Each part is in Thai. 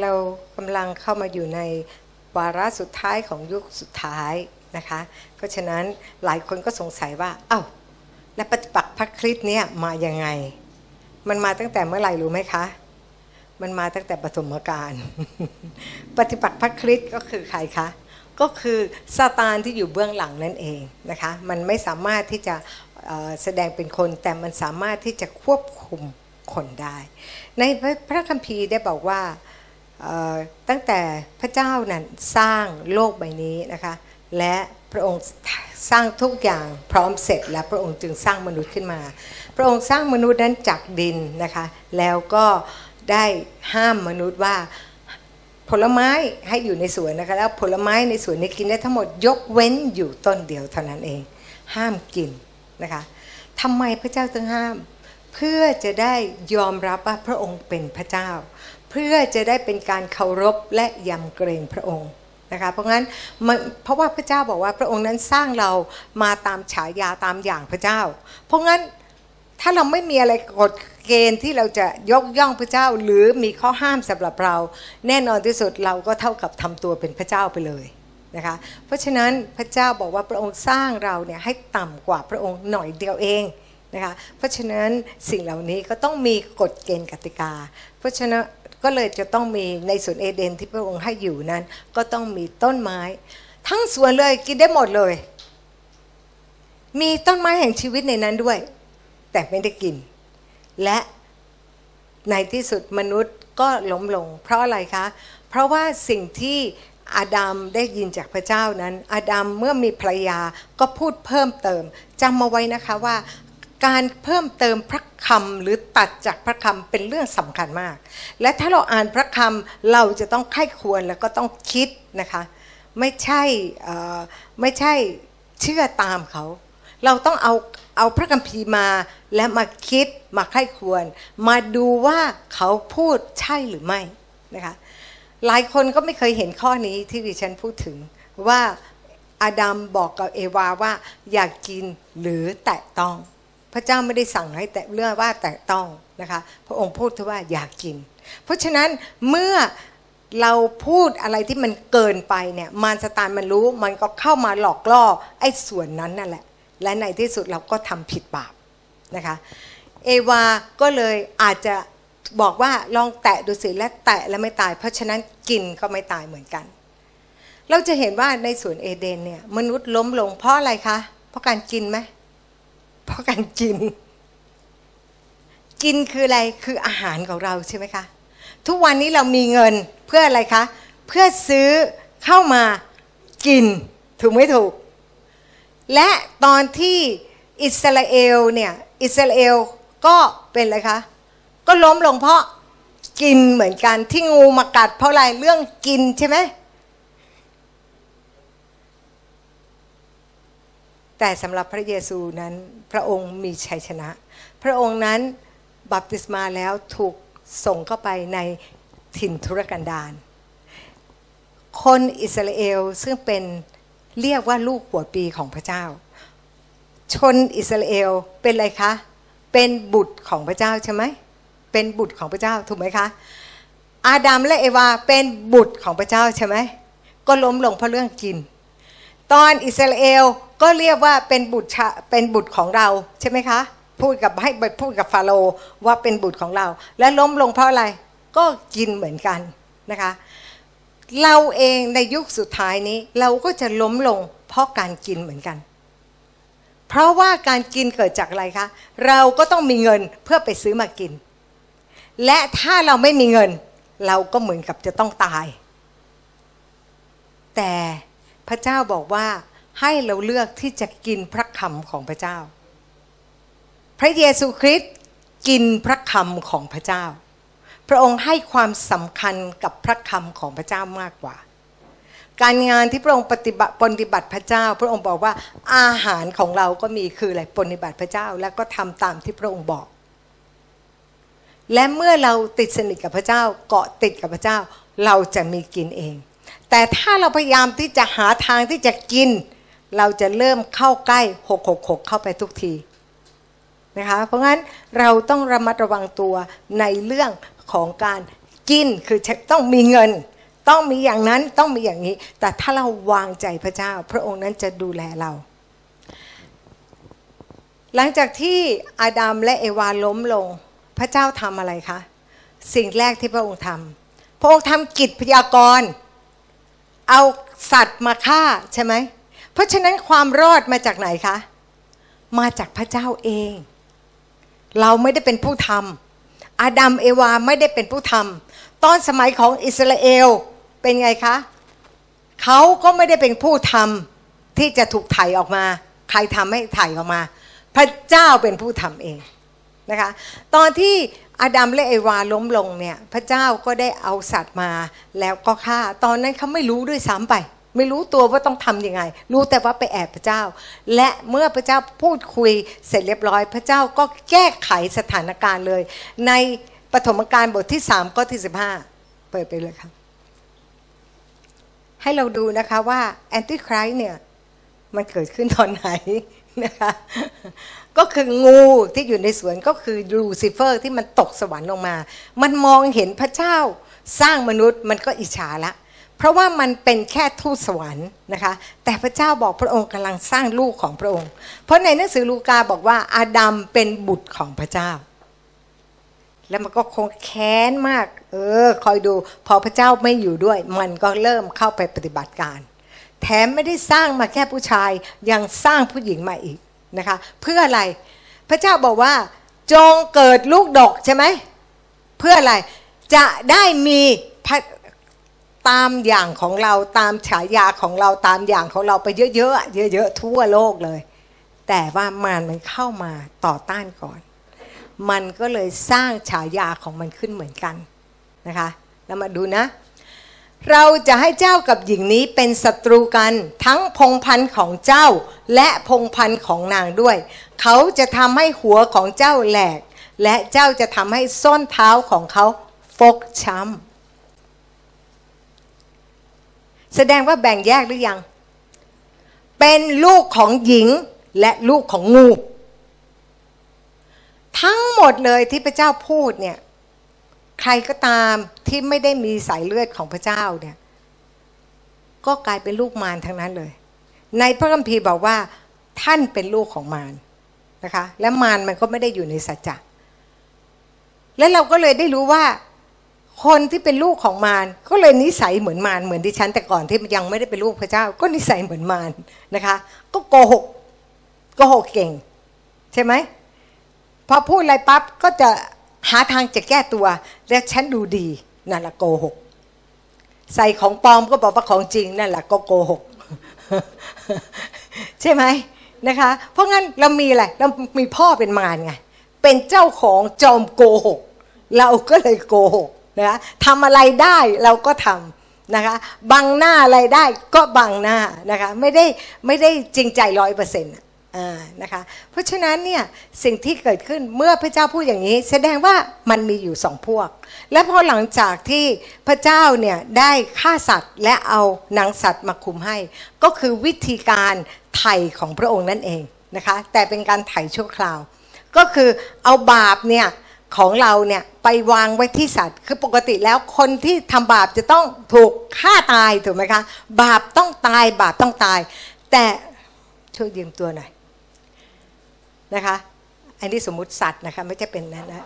เรากำลังเข้ามาอยู่ในวาระสุดท้ายของยุคสุดท้ายนะคะ เพราะฉะนั้นหลายคนก็สงสัยว่า เอา้า และปฏิปักษ์พระคริสต์เนี่ยมาอย่างไง มันมาตั้งแต่เมื่อไหร่รู้ไหมคะ มันมาตั้งแต่ปฐมกาล ปฏิปักษ์พระคริสต์ก็คือใครคะ ก็คือซาตานที่อยู่เบื้องหลังนั่นเองนะคะ มันไม่สามารถที่จะแสดงเป็นคน แต่มันสามารถที่จะควบคุมคนได้ ในพระคัมภีร์ได้บอกว่า ตั้งแต่พระเจ้านั้นสร้างโลกใบนี้นะคะและพระองค์สร้างทุกอย่างพร้อมเสร็จแล้วพระองค์จึงสร้างมนุษย์ขึ้นมา พระองค์สร้างมนุษย์นั้นจากดินนะคะแล้วก็ได้ห้ามมนุษย์ว่าผลไม้ให้อยู่ในสวนนะคะแล้วผลไม้ในสวนนี้กินได้ทั้งหมดยกเว้นอยู่ต้นเดียวเท่านั้นเอง ห้ามกินนะคะทำไมพระเจ้าจึงห้าม เพื่อจะได้ยอมรับว่าพระองค์เป็นพระเจ้า เพื่อจะได้เป็นการเคารพและยำเกรงพระองค์นะคะเพราะงั้นเพราะว่าพระเจ้าบอกว่าพระองค์นั้นสร้างเรามาตามฉายาตามอย่างพระเจ้า เพราะงั้นถ้าเราไม่มีอะไรกฎเกณฑ์ที่เราจะยกย่องพระเจ้า หรือมีข้อห้ามสำหรับเรา แน่นอนที่สุดเราก็เท่ากับทำตัวเป็นพระเจ้าไปเลยนะคะเพราะฉะนั้นพระเจ้าบอกว่าพระองค์สร้างเราเนี่ยให้ต่ำกว่าพระองค์หน่อยเดียวเอง นะคะเพราะฉะนั้นสิ่งเหล่านี้ก็ต้องมีกฎเกณฑ์กติกา เพราะฉะนั้นก็เลยจะต้องมีในสวนเอเดนที่พระองค์ให้อยู่นั้น ก็ต้องมีต้นไม้ ทั้งสวนเลยกินได้หมดเลย มีต้นไม้แห่งชีวิตในนั้นด้วย แต่ไม่ได้กิน และในที่สุดมนุษย์ก็ล้มลง เพราะอะไรคะ เพราะว่าสิ่งที่อาดัมได้ยินจากพระเจ้านั้น อาดัมเมื่อมีภรรยาก็พูดเพิ่มเติมจำมาไว้นะคะว่า การเพิ่มเติมพระคำหรือตัดจากพระคำเป็นเรื่องสำคัญมาก และถ้าเราอ่านพระคำเราจะต้องไข้ควรแล้วก็ต้องคิดนะคะไม่ใช่ไม่ใช่เชื่อตามเขา เราต้องเอาเอาพระคัมภีร์มาและมาคิดมาไข้ควร มาดูว่าเขาพูดใช่หรือไม่นะคะหลายคนก็ไม่เคยเห็นข้อนี้ที่ดิฉันพูดถึงว่าอาดัมบอกกับเอวาว่าอยากกินหรือแตะต้อง พระเจ้าไม่ได้สั่งให้แตะเรื่องว่าแตะต้องนะคะ พระองค์พูดว่าอยากกิน เพราะฉะนั้นเมื่อเราพูดอะไรที่มันเกินไปเนี่ยมารสตานมันรู้มันก็เข้ามาหลอกล่อไอ้ส่วนนั้นนั่นแหละ และในที่สุดเราก็ทำผิดบาปนะคะเอวาก็เลยอาจจะบอกว่าลองแตะดูสิและแตะแล้วไม่ตาย เพราะฉะนั้นกินก็ไม่ตายเหมือนกัน เราจะเห็นว่าในสวนเอเดนเนี่ยมนุษย์ล้มลงเพราะอะไรคะ เพราะการกินไหม เพราะการกิน กินคืออะไรคืออาหารของเราใช่ไหมคะทุกวันนี้เรามีเงินเพื่ออะไรคะ เพื่อซื้อเข้ามากินถูกไม่ถูก และตอนที่อิสราเอลเนี่ยอิสราเอลก็เป็นอะไรคะก็ล้มลงเพราะกินเหมือนกันที่งูมากัดเพราะอะไรเรื่องกินใช่ไหม แต่สำหรับพระเยซูนั้นพระองค์มีชัยชนะ พระองค์นั้นบัพติศมาแล้วถูกส่งเข้าไปในถิ่นทุรกันดารคนอิสราเอลซึ่งเป็นเรียกว่าลูกหัวปีของพระเจ้า ชนอิสราเอลเป็นอะไรคะ เป็นบุตรของพระเจ้าใช่ไหมเป็นบุตรของพระเจ้าถูกไหมคะ อาดัมและเอวาเป็นบุตรของพระเจ้าใช่ไหมก็ล้มลงเพราะเรื่องกิน ตอนอิสราเอล ก็เรียกว่าเป็นบุตรเป็นบุตรของเราใช่ไหมคะ พูดกับให้พูดกับฟาโรว่าเป็นบุตรของเรา และล้มลงเพราะอะไรก็กินเหมือนกันนะคะ เราเองในยุคสุดท้ายนี้เราก็จะล้มลงเพราะการกินเหมือนกัน เพราะว่าการกินเกิดจากอะไรคะ เราก็ต้องมีเงินเพื่อไปซื้อมากิน และถ้าเราไม่มีเงิน เราก็เหมือนกับจะต้องตาย แต่พระเจ้าบอกว่า ให้เราเลือกที่จะกินพระคำของพระเจ้า พระเยซูคริสต์กินพระคำของพระเจ้า พระองค์ให้ความสำคัญกับพระคำของพระเจ้ามากกว่า การงานที่พระองค์ปฏิบัติปฏิบัติพระเจ้า พระองค์บอกว่าอาหารของเราก็มีคืออะไรปฏิบัติพระเจ้า แล้วก็ทำตามที่พระองค์บอก และเมื่อเราติดสนิทกับพระเจ้าเกาะติดกับพระเจ้า เราจะมีกินเอง แต่ถ้าเราพยายามที่จะหาทางที่จะกิน เราจะเริ่มเข้าใกล้หกหกหกเข้าไปทุกทีนะคะเพราะงั้นเราต้องระมัดระวังตัวในเรื่องของการกินคือต้องมีเงิน ต้องมีอย่างนั้นต้องมีอย่างนี้ แต่ถ้าเราวางใจพระเจ้า พระองค์นั้นจะดูแลเรา หลังจากที่อาดัมและเอวาล้มลง พระเจ้าทำอะไรคะ สิ่งแรกที่พระองค์ทำพระองค์ทำกิจพยากรณ์เอาสัตว์มาฆ่าใช่ไหม เพราะฉะนั้นความรอดมาจากไหนคะ มาจากพระเจ้าเอง เราไม่ได้เป็นผู้ทำอาดัมเอวาไม่ได้เป็นผู้ทำตอนสมัยของอิสราเอลเป็นไงคะเขาก็ไม่ได้เป็นผู้ทำที่จะถูกไถ่ออกมา ใครทำให้ไถ่ออกมา พระเจ้าเป็นผู้ทำเองนะคะ ตอนที่อาดัมและเอวาล้มลงเนี่ย พระเจ้าก็ได้เอาสัตว์มาแล้วก็ฆ่า ตอนนั้นเขาไม่รู้ด้วยซ้ำไป ไม่รู้ตัวว่าต้องทำยังไง รู้แต่ว่าไปแอบพระเจ้า และเมื่อพระเจ้าพูดคุยเสร็จเรียบร้อย พระเจ้าก็แก้ไขสถานการณ์เลย ในปฐมกาลบทที่3ก็ที่ 15 เปิดไปเลยครับให้เราดูนะคะว่า Antichrist เนี่ยมันเกิดขึ้นตอนไหนนะคะก็คืองูที่อยู่ในสวนก็คือลูซิเฟอร์ที่มันตกสวรรค์ลงมา มันมองเห็นพระเจ้าสร้างมนุษย์มันก็อิจฉาละ เพราะว่ามันเป็นแค่ทูตสวรรค์นะคะ แต่พระเจ้าบอกพระองค์กำลังสร้างลูกของพระองค์ เพราะในหนังสือลูกาบอกว่าอาดัมเป็นบุตรของพระเจ้า แล้วมันก็คงแค้นมาก เออ คอยดูพอพระเจ้าไม่อยู่ด้วย มันก็เริ่มเข้าไปปฏิบัติการ แถมไม่ได้สร้างมาแค่ผู้ชายยังสร้างผู้หญิงมาอีกนะคะ เพื่ออะไรพระเจ้าบอกว่า จงเกิดลูกดกใช่ไหมเพื่ออะไรจะได้มี ตามอย่างของเราตามฉายาของเราตามอย่างของเราไปเยอะๆเยอะๆทั่วโลกเลย แต่ว่ามารมันเข้ามาต่อต้านก่อน มันก็เลยสร้างฉายาของมันขึ้นเหมือนกันนะคะแล้วมาดูนะ เราจะให้เจ้ากับหญิงนี้เป็นศัตรูกันทั้งพงพันธ์ของเจ้าและพงพันธ์ของนางด้วย เขาจะทำให้หัวของเจ้าแหลก และเจ้าจะทำให้ส้นเท้าของเขาฟกช้ำ แสดงว่าแบ่งแยกหรือยัง เป็นลูกของหญิงและลูกของงู ทั้งหมดเลยที่พระเจ้าพูดเนี่ย ใครก็ตามที่ไม่ได้มีสายเลือดของพระเจ้าเนี่ย ก็กลายเป็นลูกมารทั้งนั้นเลย ในพระคัมภีร์บอกว่า ท่านเป็นลูกของมารนะคะ และมารมันก็ไม่ได้อยู่ในสัจจะและเราก็เลยได้รู้ว่า คนที่เป็นลูกของมารก็เลยนิสัยเหมือนมารเหมือนดิฉันแต่ก่อนที่ยังไม่ได้เป็นลูกพระเจ้า ก็นิสัยเหมือนมารนะคะ ก็โกหกโกหกเก่ง ใช่ไหมพอพูดอะไรปั๊บก็จะหาทางจะแก้ตัว แล้วฉันดูดีนั่นแหละโกหกใส่ของปลอมก็บอกว่าของจริงนั่นแหละก็โกหกใช่ไหมนะคะ เพราะงั้นเรามีอะไรเรามีพ่อเป็นมารไงเป็นเจ้าของจอมโกหก เราก็เลยโกหก นะทำอะไรได้เราก็ทำนะคะบังหน้าอะไรได้ก็บังหน้านะคะไม่ได้ไม่ได้จริงใจร้อยเปอร์เซ็นต์นะคะเพราะฉะนั้นเนี่ยสิ่งที่เกิดขึ้นเมื่อพระเจ้าพูดอย่างนี้ แสดงว่ามันมีอยู่สองพวก และพอหลังจากที่พระเจ้าเนี่ยได้ฆ่าสัตว์และเอาหนังสัตว์มาคุมให้ ก็คือวิธีการไถ่ของพระองค์นั่นเองนะคะแต่เป็นการไถ่ชั่วคราว ก็คือเอาบาปเนี่ย ของเราเนี่ยไปวางไว้ที่สัตว์ คือปกติแล้วคนที่ทำบาปจะต้องถูกฆ่าตายถูกไหมคะ บาปต้องตายบาปต้องตาย แต่ช่วยยืมตัวหน่อยนะคะอันนี้สมมุติสัตว์นะคะไม่ใช่เป็นนะนะ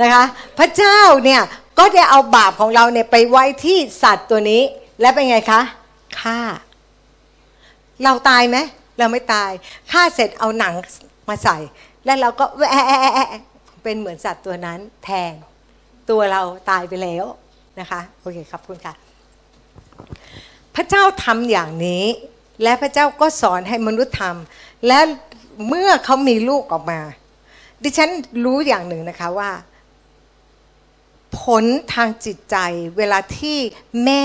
นะคะพระเจ้าเนี่ยก็ได้เอาบาปของเราเนี่ยไปไว้ที่สัตว์ตัวนี้ และเป็นไงคะฆ่า เราตายไหมเราไม่ตายฆ่าเสร็จเอาหนังมาใส่ แล้วเราก็แวะ เป็นเหมือนสัตว์ตัวนั้นแทนตัวเราตายไปแล้วนะคะโอเคครับคุณค่ะ พระเจ้าทำอย่างนี้ และพระเจ้าก็สอนให้มนุษย์ทำและเมื่อเขามีลูกออกมา ดิฉันรู้อย่างหนึ่งนะคะว่า ผลทางจิตใจเวลาที่แม่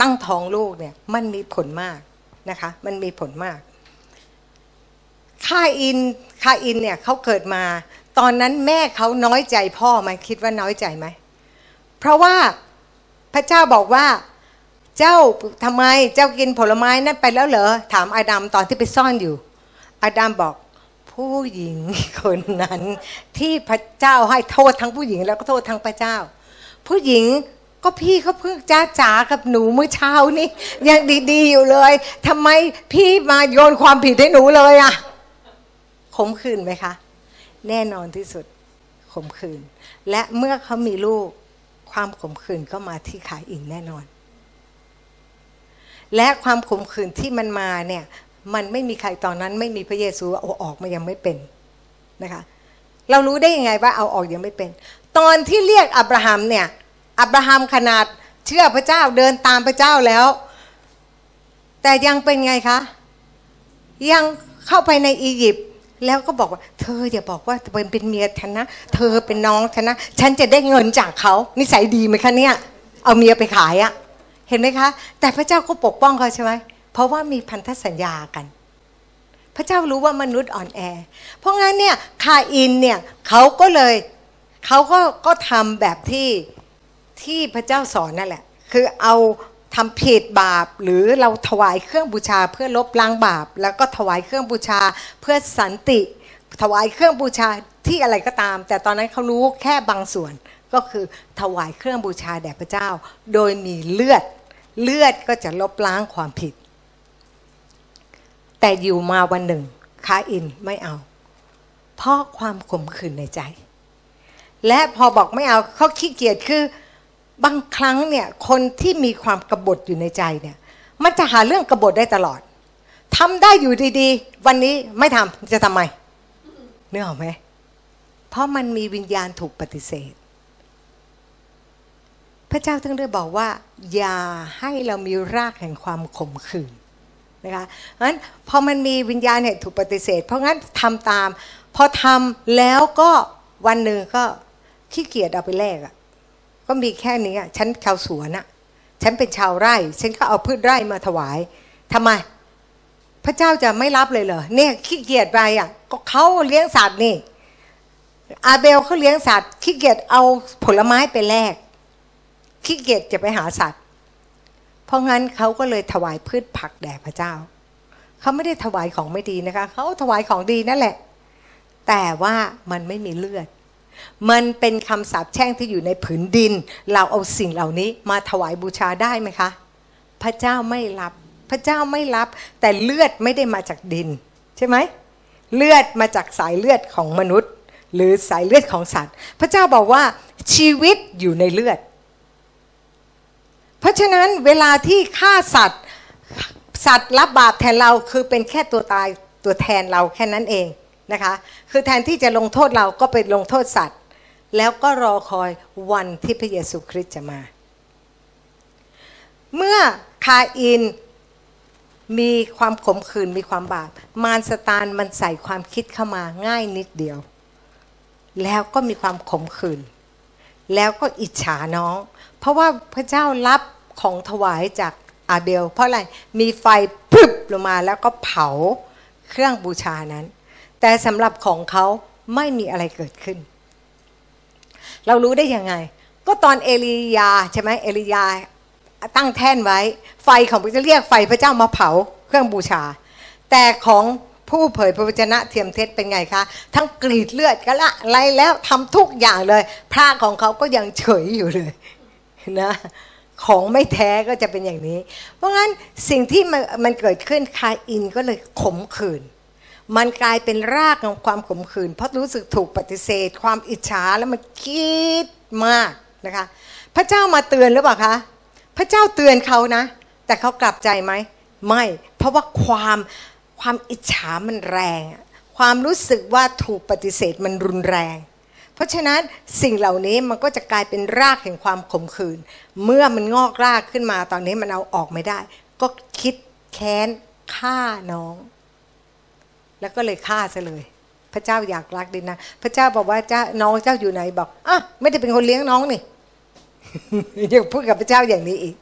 ตั้งท้องลูกเนี่ยมันมีผลมากนะคะ มันมีผลมาก ค่าอินค่าอินเนี่ยเขาเกิดมา ตอนนั้นแม่เขาน้อยใจพ่อไหมคิดว่าน้อยใจไหม เพราะว่าพระเจ้าบอกว่าเจ้าทำไมเจ้ากินผลไม้นั้นไปแล้วเหรอถามอาดัมตอนที่ไปซ่อนอยู่ อาดัมบอกผู้หญิงคนนั้น ที่พระเจ้าให้โทษทั้งผู้หญิงแล้วก็โทษทั้งพระเจ้า ผู้หญิงก็พี่เขาเพิ่งจ้าจ๋ากับหนูเมื่อเช้านี่ยังดีๆอยู่เลยทำไมพี่มาโยนความผิดให้หนูเลยอะขมขื่นไหมคะ แน่นอนที่สุดขมขืน และเมื่อเขามีลูกความขมขืนก็มาที่ขาอินแน่นอน และความขมขืนที่มันมาเนี่ยมันไม่มีใครตอนนั้นไม่มีพระเยซูเอาออกมายังไม่เป็นนะคะเรารู้ได้ยังไงว่าเอาออกยังไม่เป็น ตอนที่เรียกอับราฮัมเนี่ยอับราฮัมขนาดเชื่อพระเจ้าเดินตามพระเจ้าแล้ว แต่ยังเป็นไงคะ ยังเข้าไปในอียิปต์ แล้วก็บอกว่า เธออย่าบอกว่าเป็นเป็นเมียฉันนะ เธอเป็นน้องฉันนะ ฉันจะได้เงินจากเขานิสัยดีไหมคะเนี่ย เอาเมียไปขายอะเห็นไหมคะ แต่พระเจ้าก็ปกป้องเขาใช่ไหมเพราะว่ามีพันธสัญญากัน พระเจ้ารู้ว่ามนุษย์อ่อนแอ เพราะงั้นเนี่ยคาอินเนี่ยเขาก็เลยเขาก็ก็ทำแบบที่ที่พระเจ้าสอนนั่นแหละ คือเอา ทำผิดบาป หรือเราถวายเครื่องบูชาเพื่อลบล้างบาป แล้วก็ถวายเครื่องบูชาเพื่อสันติ ถวายเครื่องบูชาที่อะไรก็ตาม แต่ตอนนั้นเขารู้แค่บางส่วนก็คือถวายเครื่องบูชาแด่พระเจ้า โดยมีเลือดเลือดก็จะลบล้างความผิด แต่อยู่มาวันหนึ่งคาอินไม่เอา เพราะความขมขื่นในใจ และพอบอกไม่เอาเขาขี้เกียจคือ บางครั้งเนี่ยคนที่มีความกบฏอยู่ในใจเนี่ยมันจะหาเรื่องกบฏได้ตลอดทำได้อยู่ดีๆ วันนี้ไม่ทำจะทำไมเนื้อออกไหมเพราะมันมีวิญญาณถูกปฏิเสธ พระเจ้าถึงได้บอกว่า อย่าให้เรามีรากแห่งความขมขื่นนะคะงั้นพอมันมีวิญญาณเนี่ยถูกปฏิเสธ เพราะงั้นทำตาม พอทำแล้วก็วันหนึ่งก็ขี้เกียจเอาไปแลกอะ ก็มีแค่นี้อะฉันชาวสวนอะฉันเป็นชาวไร่ ฉันก็เอาพืชไร่มาถวายทำไม พระเจ้าจะไม่รับเลยเหรอเนี่ยขี้เกียจไปอะ ก็เขาเลี้ยงสัตว์นี่ อาเบลเขาเลี้ยงสัตว์ขี้เกียจเอาผลไม้ไปแลกขี้เกียจจะไปหาสัตว์ เพราะงั้นเขาก็เลยถวายพืชผักแด่พระเจ้าเขาไม่ได้ถวายของไม่ดีนะคะเขาถวายของดีนั่นแหละ แต่ว่ามันไม่มีเลือด มันเป็นคำสาปแช่งที่อยู่ในผืนดิน เราเอาสิ่งเหล่านี้มาถวายบูชาได้ไหมคะ พระเจ้าไม่รับ พระเจ้าไม่รับ แต่เลือดไม่ได้มาจากดิน ใช่ไหมเลือดมาจากสายเลือดของมนุษย์ หรือสายเลือดของสัตว์ พระเจ้าบอกว่าชีวิตอยู่ในเลือด เพราะฉะนั้นเวลาที่ฆ่าสัตว์ สัตว์รับบาปแทนเราคือเป็นแค่ตัวตายตัวแทนเราแค่นั้นเอง นะคะคือแทนที่จะลงโทษเราก็ไปลงโทษสัตว์ แล้วก็รอคอยวันที่พระเยซูคริสต์จะมา เมื่อคาอินมีความขมขื่นมีความบาปมารสตานมันใส่ความคิดเข้ามาง่ายนิดเดียว แล้วก็มีความขมขื่นแล้วก็อิจฉาน้อง เพราะว่าพระเจ้ารับของถวายจากอาเบล เพราะอะไรมีไฟพึบลงมาแล้วก็เผาเครื่องบูชานั้น แต่สำหรับของเขาไม่มีอะไรเกิดขึ้น เรารู้ได้ยังไง ก็ตอนเอลียาใช่ไหมเอลียาตั้งแท่นไว้ ไฟของพระเจ้าเรียกไฟพระเจ้ามาเผาเครื่องบูชา แต่ของผู้เผยพระวจนะเทียมเท็จเป็นไงคะ ทั้งกรีดเลือดกันละไรแล้วทำทุกอย่างเลย พระของเขาก็ยังเฉยอยู่เลยนะของไม่แท้ก็จะเป็นอย่างนี้ เพราะงั้นสิ่งที่มันมันเกิดขึ้นคาอินก็เลยขมขื่น มันกลายเป็นรากของความขมขื่นเพราะรู้สึกถูกปฏิเสธ ความอิจฉาแล้วมันคิดมากนะคะ พระเจ้ามาเตือนหรือเปล่าคะพระเจ้าเตือนเขานะ แต่เขากลับใจไหมไม่ เพราะว่าความความอิจฉามันแรง ความรู้สึกว่าถูกปฏิเสธมันรุนแรง เพราะฉะนั้นสิ่งเหล่านี้มันก็จะกลายเป็นรากแห่งความขมขื่นเมื่อมันงอกรากขึ้นมาตอนนี้มันเอาออกไม่ได้ ก็คิดแค้นฆ่าน้อง แล้วก็เลยฆ่าซะเลย พระเจ้าอยากรักดินนะพระเจ้าบอกว่าเจ้าน้องเจ้าอยู่ไหนบอกอะไม่ได้เป็นคนเลี้ยงน้องนี่ยังพูดกับพระเจ้าอย่างนี้อีก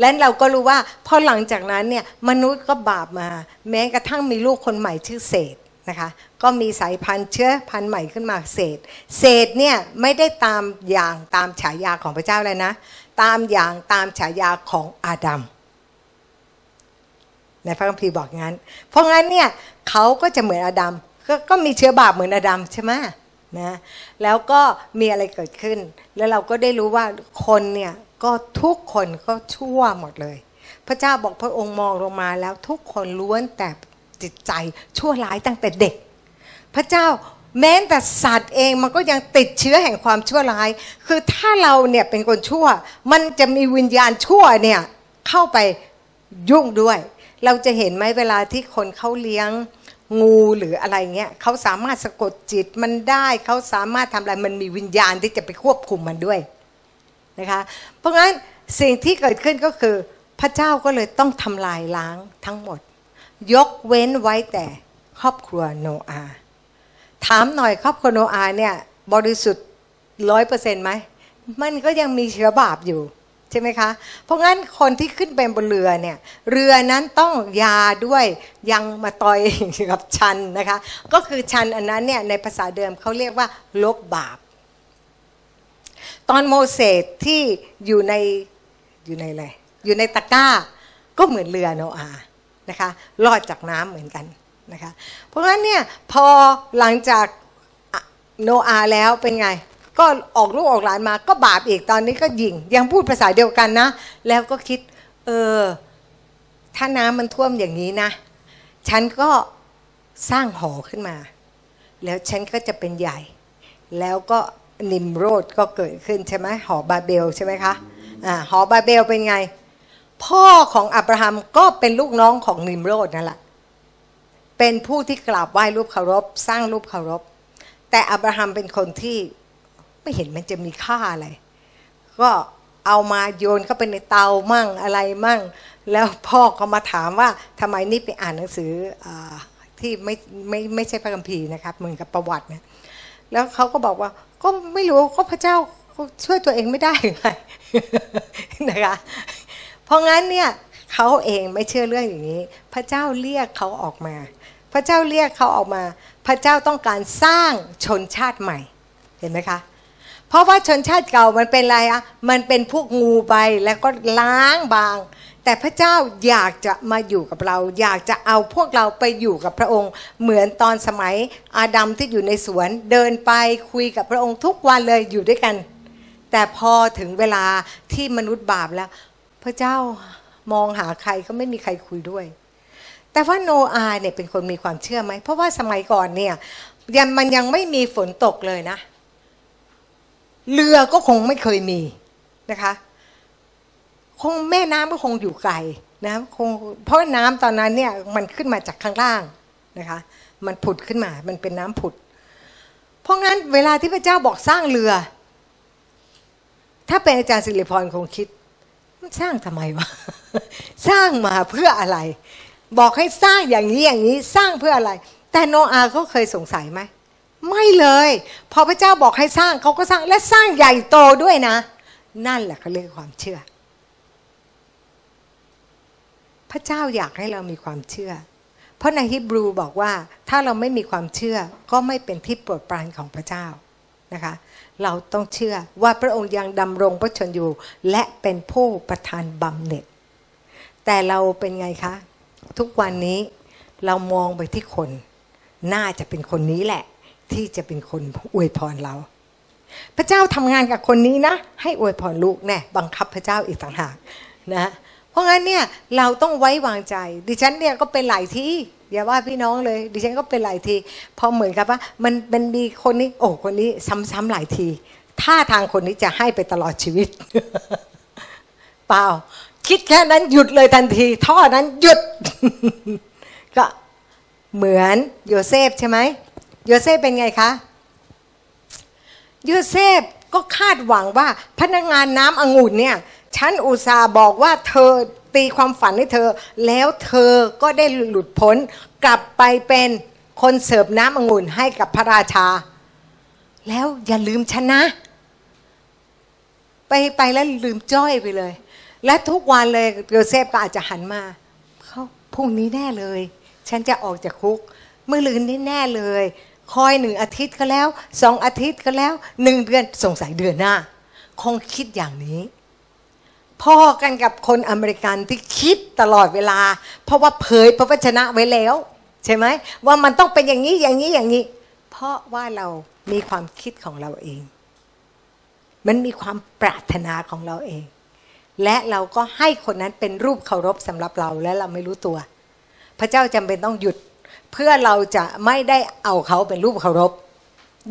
และเราก็รู้ว่าพอหลังจากนั้นเนี่ยมนุษย์ก็บาปมา แม้กระทั่งมีลูกคนใหม่ชื่อเศษนะคะก็มีสายพันธุ์เชื้อพันธุ์ใหม่ขึ้นมาเศษ เศษเนี่ยไม่ได้ตามอย่างตามฉายาของพระเจ้าเลยนะ ตามอย่างตามฉายาของอาดัม ในพระคัมภีร์บอกงั้น เพราะงั้นเนี่ยเขาก็จะเหมือนอดัมก็ก็มีเชื้อบาปเหมือนอดัมใช่ไหมนะแล้วก็มีอะไรเกิดขึ้น แล้วเราก็ได้รู้ว่าคนเนี่ยก็ทุกคนก็ชั่วหมดเลย พระเจ้าบอกพระองค์มองลงมาแล้วทุกคนล้วนแต่จิตใจชั่วร้ายตั้งแต่เด็ก พระเจ้าแม้แต่สัตว์เองมันก็ยังติดเชื้อแห่งความชั่วร้าย คือถ้าเราเนี่ยเป็นคนชั่ว มันจะมีวิญญาณชั่วเนี่ยเข้าไปยุ่งด้วย เราจะเห็นไหมเวลาที่คนเขาเลี้ยงงูหรืออะไรเงี้ยเขาสามารถสะกดจิตมันได้เขาสามารถทำอะไรมันมีวิญญาณที่จะไปควบคุมมันด้วยนะคะเพราะงั้นสิ่งที่เกิดขึ้นก็คือ พระเจ้าก็เลยต้องทำลายล้างทั้งหมด ยกเว้นไว้แต่ครอบครัวโนอาถามหน่อยครอบครัวโนอาเนี่ยบริสุทธิ์ร้อยเปอร์เซ็นต์ไหมมันก็ยังมีเชื้อบาปอยู่ ใช่ไหมคะ เพราะงั้นคนที่ขึ้นไปบนเรือเนี่ยเรือนั้นต้องยาด้วยยังมาตอยกับชันนะคะ ก็คือชันอันนั้นเนี่ยในภาษาเดิมเขาเรียกว่าลบบาป ตอนโมเสสที่อยู่ในอยู่ในอะไรอยู่ในตะกร้า ก็เหมือนเรือโนอาห์นะคะรอดจากน้ำเหมือนกันนะคะเพราะงั้นเนี่ยพอหลังจากโนอาห์แล้วเป็นไง ก็ออกลูกออกหลานมาก็บาปอีกตอนนี้ก็ยิง ยังพูดภาษาเดียวกันนะ แล้วก็คิด เออ ถ้าน้ำมันท่วมอย่างนี้นะ ฉันก็สร้างหอขึ้นมา แล้วฉันก็จะเป็นใหญ่ แล้วก็นิมโรดก็เกิดขึ้นใช่ไหมหอบาเบลใช่ไหมคะอ่าหอบาเบลเป็นไง พ่อของอับราฮัมก็เป็นลูกน้องของนิมโรดนั่นแหละเป็นผู้ที่กราบไหว้รูปเคารพ สร้างรูปเคารพ แต่อับราฮัมเป็นคนที่ ไม่เห็นมันจะมีค่าอะไรก็เอามาโยนเข้าไปในเตามั่งอะไรมั่ง แล้วพ่อก็มาถามว่าทำไมนี่ไปอ่านหนังสืออที่ไม่ไม่ไม่ใช่พระคัมภีร์นะครับเหมือนกับประวัติเนี่ยแล้วเขาก็บอกว่าก็ไม่รู้ก็พระเจ้าช่วยตัวเองไม่ได้ไงนะคะเพราะงั้นเนี่ยเขาเองไม่เชื่อเรื่องอย่างนี้ พระเจ้าเรียกเขาออกมา พระเจ้าเรียกเขาออกมา พระเจ้าต้องการสร้างชนชาติใหม่เห็นไหมคะ เพราะว่าชนชาติเก่ามันเป็นอะไรอะมันเป็นพวกงูไปแล้วก็ล้างบาง แต่พระเจ้าอยากจะมาอยู่กับเรา อยากจะเอาพวกเราไปอยู่กับพระองค์ เหมือนตอนสมัยอาดัมที่อยู่ในสวนเดินไปคุยกับพระองค์ทุกวันเลยอยู่ด้วยกัน แต่พอถึงเวลาที่มนุษย์บาปแล้ว พระเจ้ามองหาใครก็ไม่มีใครคุยด้วย แต่ว่าโนอาเนี่ยเป็นคนมีความเชื่อไหมเพราะว่าสมัยก่อนเนี่ยยังมันยังไม่มีฝนตกเลยนะ เรือก็คงไม่เคยมีนะคะคงแม่น้ำก็คงอยู่ไกลนะคงเพราะน้ำตอนนั้นเนี่ยมันขึ้นมาจากข้างล่างนะคะ มันผุดขึ้นมา มันเป็นน้ำผุด เพราะงั้นเวลาที่พระเจ้าบอกสร้างเรือ ถ้าเป็นอาจารย์สิริพรคงคิดสร้างทำไมวะสร้างมาเพื่ออะไร บอกให้สร้างอย่างนี้อย่างนี้สร้างเพื่ออะไร แต่โนอาเขาเคยสงสัยไหม ไม่เลย พอพระเจ้าบอกให้สร้างเขาก็สร้างและสร้างใหญ่โตด้วยนะ นั่นแหละเขาเรียกความเชื่อ พระเจ้าอยากให้เรามีความเชื่อ เพราะในฮิบรูบอกว่าถ้าเราไม่มีความเชื่อก็ไม่เป็นที่โปรดปรานของพระเจ้านะคะ เราต้องเชื่อว่าพระองค์ยังดำรงพระชนอยู่ และเป็นผู้ประทานบำเหน็จ แต่เราเป็นไงคะ ทุกวันนี้เรามองไปที่คน น่าจะเป็นคนนี้แหละ ที่จะเป็นคนอวยพรเรา พระเจ้าทำงานกับคนนี้นะ ให้อวยพรลูกแน่บังคับพระเจ้าอีกต่างหากนะเพราะงั้นเนี่ยเราต้องไว้วางใจ ดิฉันเนี่ยก็เป็นหลายที่อย่าว่าพี่น้องเลย ดิฉันก็เป็นหลายที พอเหมือนกับว่า มันเป็นมีคนนี้โอ้คนนี้ซ้ำๆหลายทีท่าทางคนนี้จะให้ไปตลอดชีวิต เปล่า คิดแค่นั้นหยุดเลยทันที ท่อนั้นหยุด ก็เหมือนโยเซฟใช่ไหม โยเซฟเป็นไงคะโยเซฟก็คาดหวังว่าพนักงานน้ำองุ่นเนี่ยฉันอุตส่าห์บอกว่าเธอตีความฝันให้เธอ แล้วเธอก็ได้หลุดพ้นกลับไปเป็นคนเสิร์ฟน้ำองุ่นให้กับพระราชา แล้วอย่าลืมฉันนะ ไปไปแล้วลืมจ้อยไปเลย และทุกวันเลยโยเซฟก็อาจจะหันมาเขาพรุ่งนี้แน่เลย ฉันจะออกจากคุกเมื่อลืนนี้แน่เลย คอยหนึ่งอาทิตย์ก็แล้วสองอาทิตย์ก็แล้วหนึ่งเดือนสงสัยเดือนหน้า คงคิดอย่างนี้พ่อกันกับคนอเมริกันที่คิดตลอดเวลา เพราะว่าเผยพระวจนะไว้แล้ว ใช่ไหมว่ามันต้องเป็นอย่างนี้อย่างนี้อย่างนี้ เพราะว่าเรามีความคิดของเราเอง มันมีความปรารถนาของเราเอง และเราก็ให้คนนั้นเป็นรูปเคารพสำหรับเราและเราไม่รู้ตัว พระเจ้าจำเป็นต้องหยุด เพื่อเราจะไม่ได้เอาเขาเป็นรูปเคารพ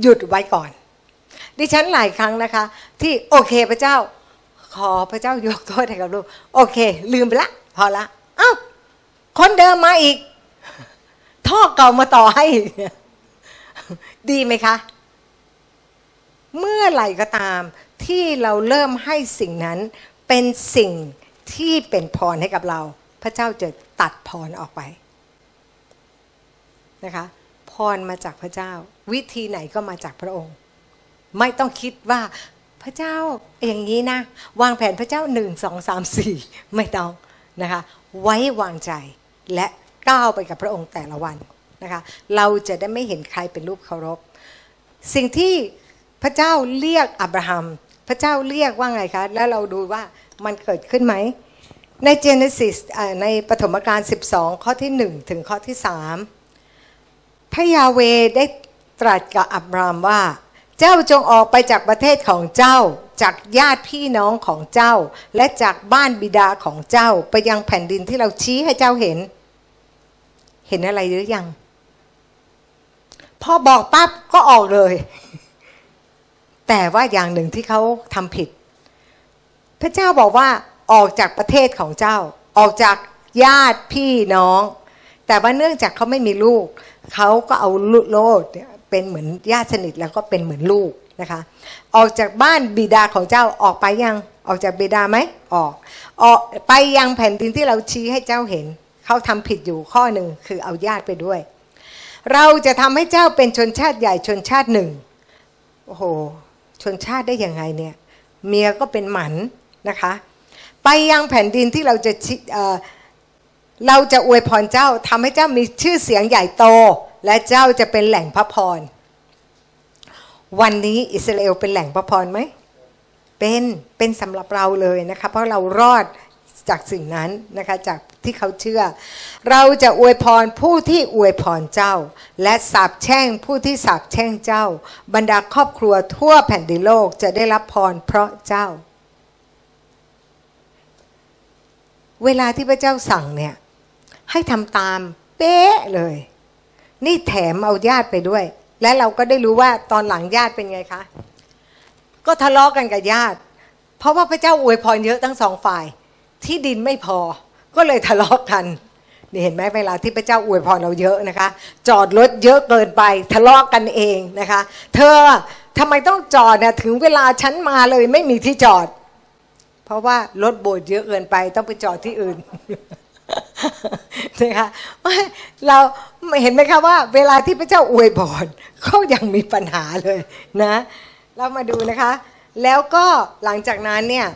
หยุดไว้ก่อน ดิฉันหลายครั้งนะคะ ที่โอเคพระเจ้า ขอพระเจ้ายกโทษให้กับลูกโอเค ลืมไปละพอละอ้าวคนเดิมมาอีก ท่อเก่ามาต่อให้ ดีไหมคะ เมื่อไหร่ก็ตาม ที่เราเริ่มให้สิ่งนั้นเป็นสิ่งที่เป็นพรให้กับเรา พระเจ้าจะตัดพรออกไป นะคะพรมาจากพระเจ้า วิธีไหนก็มาจากพระองค์ ไม่ต้องคิดว่าพระเจ้าอย่างนี้นะ วางแผนพระเจ้าหนึ่งสองสามสี่ไม่ต้องนะคะไว้วางใจและก้าวไปกับพระองค์แต่ละวันนะคะเราจะได้ไม่เห็นใครเป็นรูปเคารพ สิ่งที่พระเจ้าเรียกอับราฮัม พระเจ้าเรียกว่าไงคะ แล้วเราดูว่ามันเกิดขึ้นไหม ในเจเนซิสในปฐมกาล 12 ข้อที่ 1 ถึงข้อที่ 3 พระยาเวได้ตรัสกับอับรามว่า เจ้าจงออกไปจากประเทศของเจ้า จากญาติพี่น้องของเจ้า และจากบ้านบิดาของเจ้าไปยังแผ่นดินที่เราชี้ให้เจ้าเห็น เห็นอะไรหรือยังพอบอกปั๊บก็ออกเลย แต่ว่าอย่างหนึ่งที่เขาทำผิด พระเจ้าบอกว่าออกจากประเทศของเจ้า ออกจากญาติพี่น้อง แต่ว่าเนื่องจากเขาไม่มีลูก เขาก็เอาโลดเป็นเหมือนญาติสนิทแล้วก็เป็นเหมือนลูกนะคะ ออกจากบ้านบิดาของเจ้าออกไปยังออกจากบิดาไหมออกออกไปยังแผ่นดินที่เราชี้ให้เจ้าเห็น เขาทำผิดอยู่ข้อหนึ่งคือเอาญาติไปด้วย เราจะทำให้เจ้าเป็นชนชาติใหญ่ชนชาติหนึ่งโอ้โหชนชาติได้ยังไงเนี่ยเมียก็เป็นหมันนะคะ ไปยังแผ่นดินที่เราจะ เราจะอวยพรเจ้าทำให้เจ้ามีชื่อเสียงใหญ่โต และเจ้าจะเป็นแหล่งพระพร วันนี้อิสราเอลเป็นแหล่งพระพรไหม เป็นเป็นสำหรับเราเลยนะคะเพราะเรารอดจากสิ่งนั้นนะคะจากที่เขาเชื่อ เราจะอวยพรผู้ที่อวยพรเจ้า และสาบแช่งผู้ที่สาบแช่งเจ้า บรรดาครอบครัวทั่วแผ่นดินโลกจะได้รับพรเพราะเจ้า เวลาที่พระเจ้าสั่งเนี่ย ให้ทำตาม เป๊ะเลย นี่แถมเอาญาติไปด้วย และเราก็ได้รู้ว่าตอนหลังญาติเป็นไงคะ ก็ทะเลาะกันกับญาติ เพราะว่าพระเจ้าอวยพรเยอะทั้งสองฝ่าย ที่ดินไม่พอ ก็เลยทะเลาะกันนี่เห็นไหมเวลาที่พระเจ้าอวยพรเราเยอะนะคะ จอดรถเยอะเกินไปทะเลาะกันเองนะคะ เธอทำไมต้องจอดเนี่ยถึงเวลาฉันมาเลยไม่มีที่จอด เพราะว่ารถโบสถ์เยอะเกินไปต้องไปจอดที่อื่น นะคะเราเห็นไหมคะว่าเวลาที่พระเจ้าอวยพรเขายังมีปัญหาเลยนะ เรามาดูนะคะ แล้วก็หลังจากนั้นเนี่ย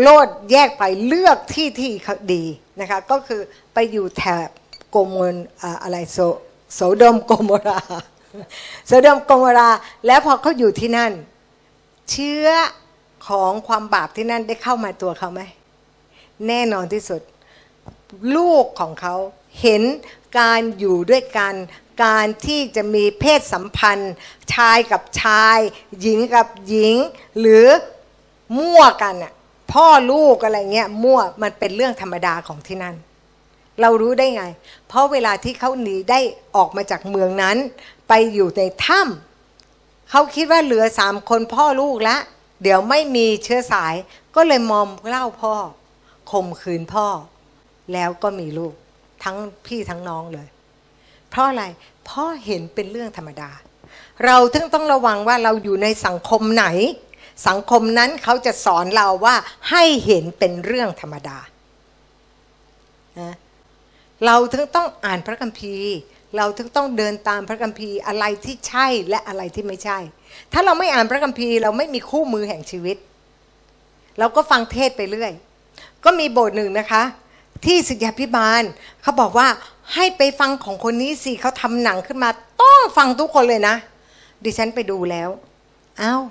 โลดแยกไปเลือกที่ที่เขาดีนะคะ ก็คือไปอยู่แถบโกมลอะไรโซโสดมโกมราโสดมโกมรา แล้วพอเขาอยู่ที่นั่น เชื้อของความบาปที่นั่นได้เข้ามาตัวเขาไหมแน่นอนที่สุด ลูกของเขาเห็นการอยู่ด้วยกัน การที่จะมีเพศสัมพันธ์ ชายกับชาย หญิงกับหญิง หรือมั่วกันอะพ่อลูกอะไรเงี้ยมั่วมันเป็นเรื่องธรรมดาของที่นั่น เรารู้ได้ไง เพราะเวลาที่เขาหนีได้ออกมาจากเมืองนั้น ไปอยู่ในถ้ำเขาคิดว่าเหลือสามคนพ่อลูกแล้วเดี๋ยวไม่มีเชื้อสาย ก็เลยมอมเล่าพ่อข่มขืนพ่อ แล้วก็มีลูกทั้งพี่ทั้งน้องเลย เพราะอะไรพ่อเห็นเป็นเรื่องธรรมดา เราถึงต้องระวังว่าเราอยู่ในสังคมไหน สังคมนั้นเขาจะสอนเราว่าให้เห็นเป็นเรื่องธรรมดา เราถึงต้องอ่านพระคัมภีร์ เราถึงต้องเดินตามพระคัมภีร์อะไรที่ใช่และอะไรที่ไม่ใช่ ถ้าเราไม่อ่านพระคัมภีร์ เราไม่มีคู่มือแห่งชีวิต เราก็ฟังเทศไปเรื่อย ก็มีโบสถ์หนึ่งนะคะ ที่สิทธาพิบาลเขาบอกว่าให้ไปฟังของคนนี้สิเขาทำหนังขึ้นมา ต้องฟังทุกคนเลยนะ ดิฉันไปดูแล้วอา้าว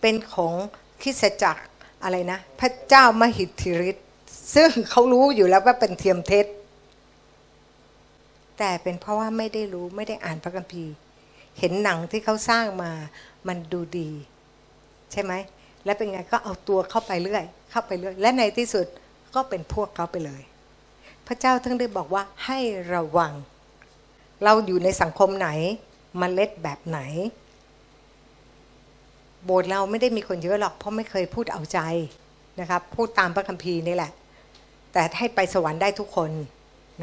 เป็นของคิสจักรอะไรนะ พระเจ้ามหิทธิฤทธิ์ซึ่งเขารู้อยู่แล้วว่าเป็นเทียมเท็จ แต่เป็นเพราะว่าไม่ได้รู้ไม่ได้อ่านพระคัมภีร์ เห็นหนังที่เขาสร้างมามันดูดี ใช่ไหม และเป็นไงก็เอาตัวเข้าไปเรื่อย เข้าไปเรื่อย และในที่สุด ก็เป็นพวกเขาไปเลย พระเจ้าทั้งได้บอกว่าให้ระวัง เราอยู่ในสังคมไหนมเมล็ดแบบไหน โบสถ์เราไม่ได้มีคนเยอะหรอกเพราะไม่เคยพูดเอาใจนะครับพูดตามพระคัมภีร์นี่แหละ แต่ให้ไปสวรรค์ได้ทุกคน